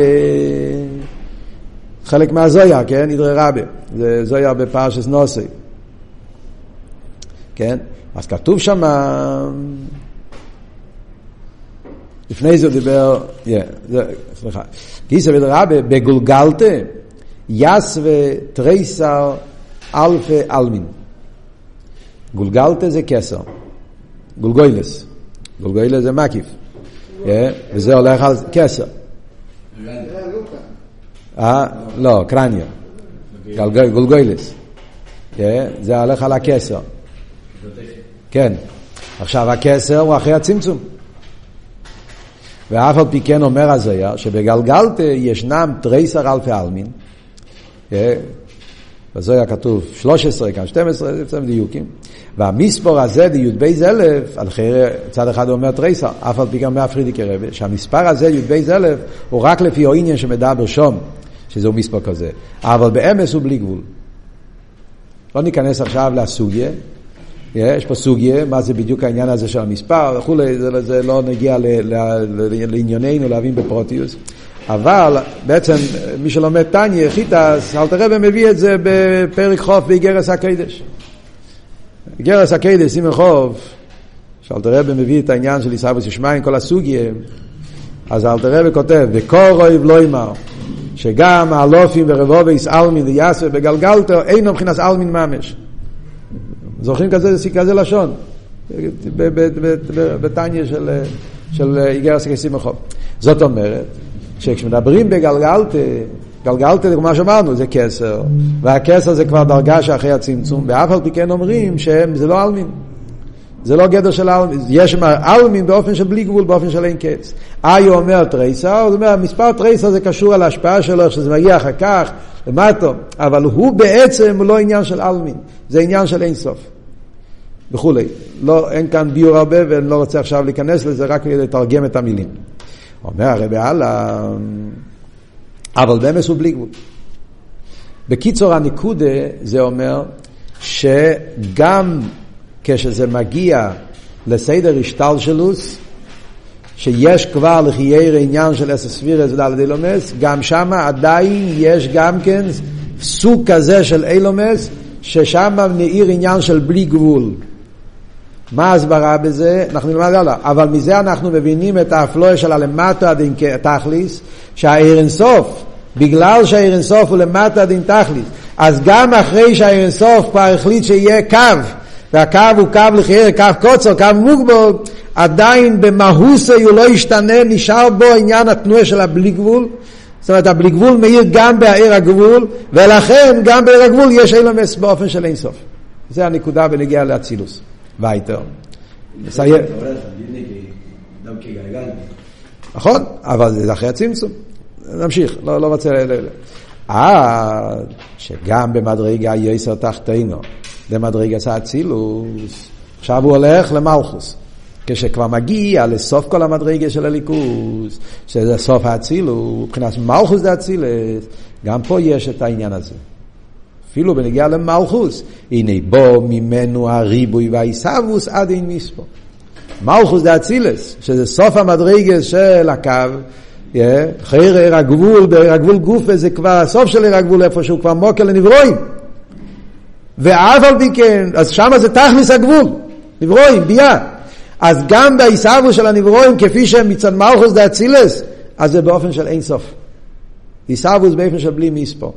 חלק מהזויה, כן? אידרי רבה. זה זויה בפרשס נוסי. כן? אז כתוב שם, לפני זה דיבר, סליחה, גיסא ודרבה בגולגלתה, יסווה תריסר אלפה אלמין. גולגלתה זה כסר, גולגוילס. גולגוילס זה מקיף. וזה הולך על כסר. אה? לא, קרניה. גולגוילס. זה הולך על הכסר. כן. עכשיו הכסר הוא אחרי הצמצום. ואף על פי כן אומר הזיה שבגלגלתה ישנם תריסר אלפי עלמין. בזויה כתוב 13, כאן 12, זה קצת דיוקים. והמספור הזה, י"ב אלף, על חייר, צד אחד אומר תריסר, אף על פי גם מהפרידיקי רבי, שהמספר הזה, י"ב אלף, הוא רק לפי העניין שמדבר שום, שזהו מספר כזה. אבל באמס הוא בלי גבול. לא ניכנס עכשיו לסוגיה, יש פה סוגיה, מה זה בדיוק העניין הזה של המספר וכולי, זה, זה לא נגיע ל, ל, ל, לענייננו להבין בפרוטיוס. אבל בעצם מי שלומד טניה, חיטס, אלתר רבי מביא את זה בפרק חוף באיגרס הקדש. איגרס הקדש, סימן חוף, שאלתר רבי מביא את העניין של עיסאוויס ישמעין, כל הסוגיה, אז אלתר רבי כותב, וקורויב לא יאמר, שגם האלופים ורבוביס אלמין ויאסר בגלגלתו אינו מבחינת אלמין ממש. זוכרים כזה, כזה לשון? בטניה של, של איגרס הקדשים החוף. זאת אומרת, שכשמדברים בגלגלתא, גלגלתא, כמו שאמרנו, זה כסר, והכסר זה כבר דרגה שאחרי הצמצום, ואף על פי כן אומרים שזה לא עלמין. זה לא גדר של עלמין, יש שם עלמין באופן של בלי גבול, באופן של אין קץ. איי אומר טרייסר, הוא אומר, מספר טרייסר זה קשור על ההשפעה שלו, שזה מגיע אחר כך, למטו, אבל הוא בעצם לא עניין של עלמין, זה עניין של אין סוף. וכולי. לא, אין כאן ביור הרבה ואני לא רוצה עכשיו להיכנס לזה, רק לתרגם את המילים. אומר הרבי הלאה, אבל במס הוא בלי גבול. בקיצור הניקודה זה אומר שגם כשזה מגיע לסדר השתלשלוס, שיש כבר לחייר עניין של אסס ספירס ודלת אילומס, גם שם עדיין יש גם כן סוג כזה של אילומס, ששם נעיר עניין של בלי גבול. מה ההסברה בזה? אנחנו נלמד הלאה. אבל מזה אנחנו מבינים את האפלואה של הלמטו הדין תכליס, שהעיר אינסוף, בגלל שהעיר אינסוף הוא למטו הדין תכליס, אז גם אחרי שהעיר אינסוף כבר החליט שיהיה קו, והקו הוא קו לחייר, קו קוצר, קו מוגבול, עדיין במהוסי הוא לא ישתנה, נשאר בו עניין התנועה של הבלי גבול. זאת אומרת, הבלי גבול מאיר גם בעיר הגבול, ולכן גם בעיר הגבול יש אילומס באופן של אינסוף. זה הנקודה בנגיעה לאצילוס. וייטר. נסיים. נכון, אבל זה אחרי הצמצום. נמשיך, לא, לא רוצה... אה, שגם במדרגה יסר תחתינו, במדרגה האצילוס, עכשיו הוא הולך למלכוס. כשכבר מגיע לסוף כל המדרגה של הליכוס, שזה סוף האצילוס, מבחינת מלכוס דאצילס, גם פה יש את העניין הזה. אפילו בנגיעה למלכוס, הנה בו ממנו הריבוי והעיסבוס עד אין מספו. מלכוס דה אצילס, שזה סוף המדרגה של הקו, אחרי עיר הגבול, הגבול גופה זה כבר הסוף של הגבול, איפה שהוא כבר מוקר לנברואים. ואף על פי כן, אז שם זה תכלס הגבול, נברואים, ביה. אז גם בעיסבוס של הנברואים, כפי שהם מצד מלכוס דה אצילס, אז זה באופן של אין סוף. עיסבוס באופן של בלי מספור.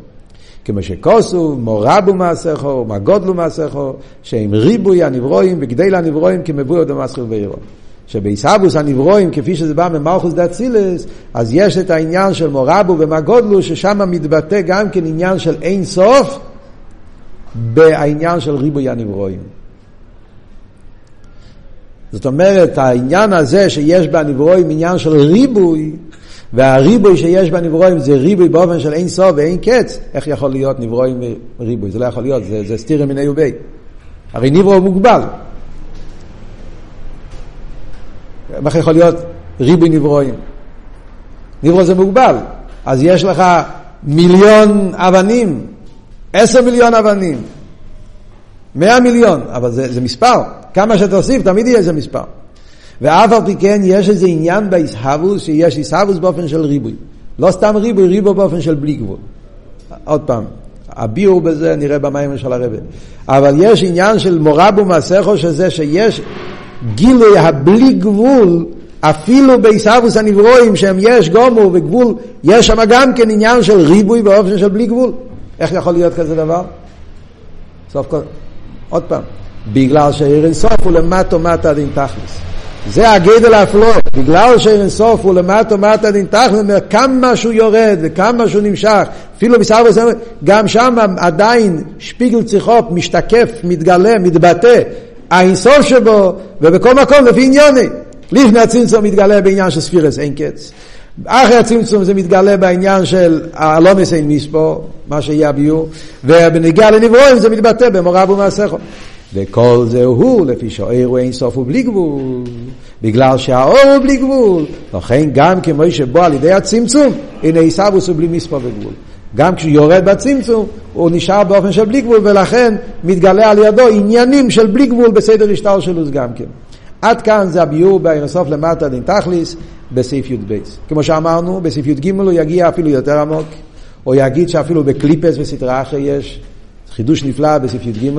כמו שכוסו, מורבו מעשיכו, מגודלו מעשיכו, שהם ריבוי הנברואים וגדל הנברואים כמבוי עוד המסחר ואירו. שבעיסאבוס הנברואים, כפי שזה בא ממלכוס דאצילס, אז יש את העניין של מורבו ומגודלו, ששם מתבטא גם כן עניין של אין סוף, בעניין של ריבוי הנברואים. זאת אומרת, העניין הזה שיש בנברואים עניין של ריבוי, והריבוי שיש בנברואים זה ריבוי באופן של אין סוף ואין קץ, איך יכול להיות נברואים ריבוי? זה לא יכול להיות, זה, זה סטירה מיני ובי. הרי נברו מוגבל. איך יכול להיות ריבוי נברואים? נברו זה מוגבל. אז יש לך מיליון אבנים, עשר מיליון אבנים, מאה מיליון, אבל זה, זה מספר. כמה שתוסיף, תמיד יהיה איזה מספר. ואף על פי כן יש איזה עניין באיסהבוס, שיש איסהבוס באופן של ריבוי. לא סתם ריבוי, ריבוי באופן של בלי גבול. עוד פעם, הביאור בזה נראה במים של הרבי. אבל יש עניין של מורבו מסכו, שזה שיש גילוי הבלי גבול, אפילו בעיסאוווס הנברואים שהם יש גומו וגבול, יש שם גם כן עניין של ריבוי באופן של בלי גבול. איך יכול להיות כזה דבר? סוף כל... עוד פעם, בגלל שאירן סוף הוא למטו מטה דין תכלס. זה הגדל האפלו, בגלל שאין סוף הוא למטה מטה דין תחת, כמה שהוא יורד וכמה שהוא נמשך, אפילו בסבא זה, גם שם עדיין שפיגל צריכות משתקף, מתגלה, מתבטא, האינסוף שבו, ובכל מקום לפי עניוני. לפני הצמצום מתגלה בעניין של ספירס אין קץ. אחרי הצמצום זה מתגלה בעניין של הלומס אין מספור, מה שיהיה הביור, ובנגיעה לנברואים זה מתבטא במוריו ומעשיכו. וכל זה הוא, לפי שהאור הוא אין סוף ובלי גבול. בגלל שהאור הוא בלי גבול. לכן גם כמו שבו על ידי הצמצום, הנה עיסאוווס הוא בלי מספר וגבול. גם כשהוא יורד בצמצום, הוא נשאר באופן של בלי גבול, ולכן מתגלה על ידו עניינים של בלי גבול בסדר השטר שלו גם כן. עד כאן זה הביאור באינסוף למטה דין תכליס בסעיף י"ב. כמו שאמרנו, בסעיף י"ג הוא יגיע אפילו יותר עמוק, או יגיד שאפילו בקליפס וסדרה אחרי יש חידוש נפלא בסעיף י"ג,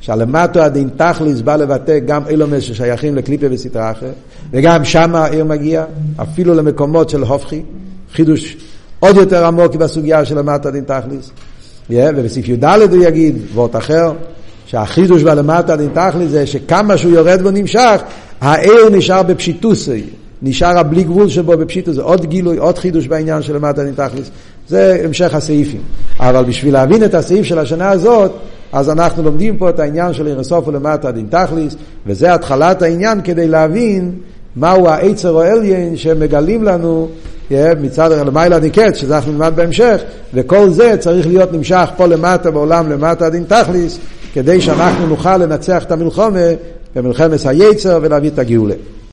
שהלמטו הדין תכליס בא לבטא גם אילומס ששייכים לקליפה וסדרה אחרי, וגם שם העיר מגיע, אפילו למקומות של הופכי, חידוש עוד יותר עמוק בסוגיה של למטה דין תכליס. Yeah, ובסעיף י"ד הוא יגיד, וורט אחר, שהחידוש בלמטה דין תכליס זה שכמה שהוא יורד ונמשך, העיר נשאר בפשיטוסי, נשאר הבלי גבול שבו בפשיטוס, עוד גילוי, עוד חידוש בעניין של למטה דין תכליס. זה המשך הסעיפים. אבל בשביל להבין את הסעיף של השנה הזאת, אז אנחנו לומדים פה את העניין של אירסוף ולמטה דין תכליס, וזה התחלת העניין כדי להבין מהו העצר או אליין שמגלים לנו מצד למעלה ניקט, שזה אנחנו נלמד בהמשך, וכל זה צריך להיות נמשך פה למטה בעולם למטה דין תכליס, כדי שאנחנו נוכל לנצח את המלחומה במלחמת היצר ולהביא את הגאולה.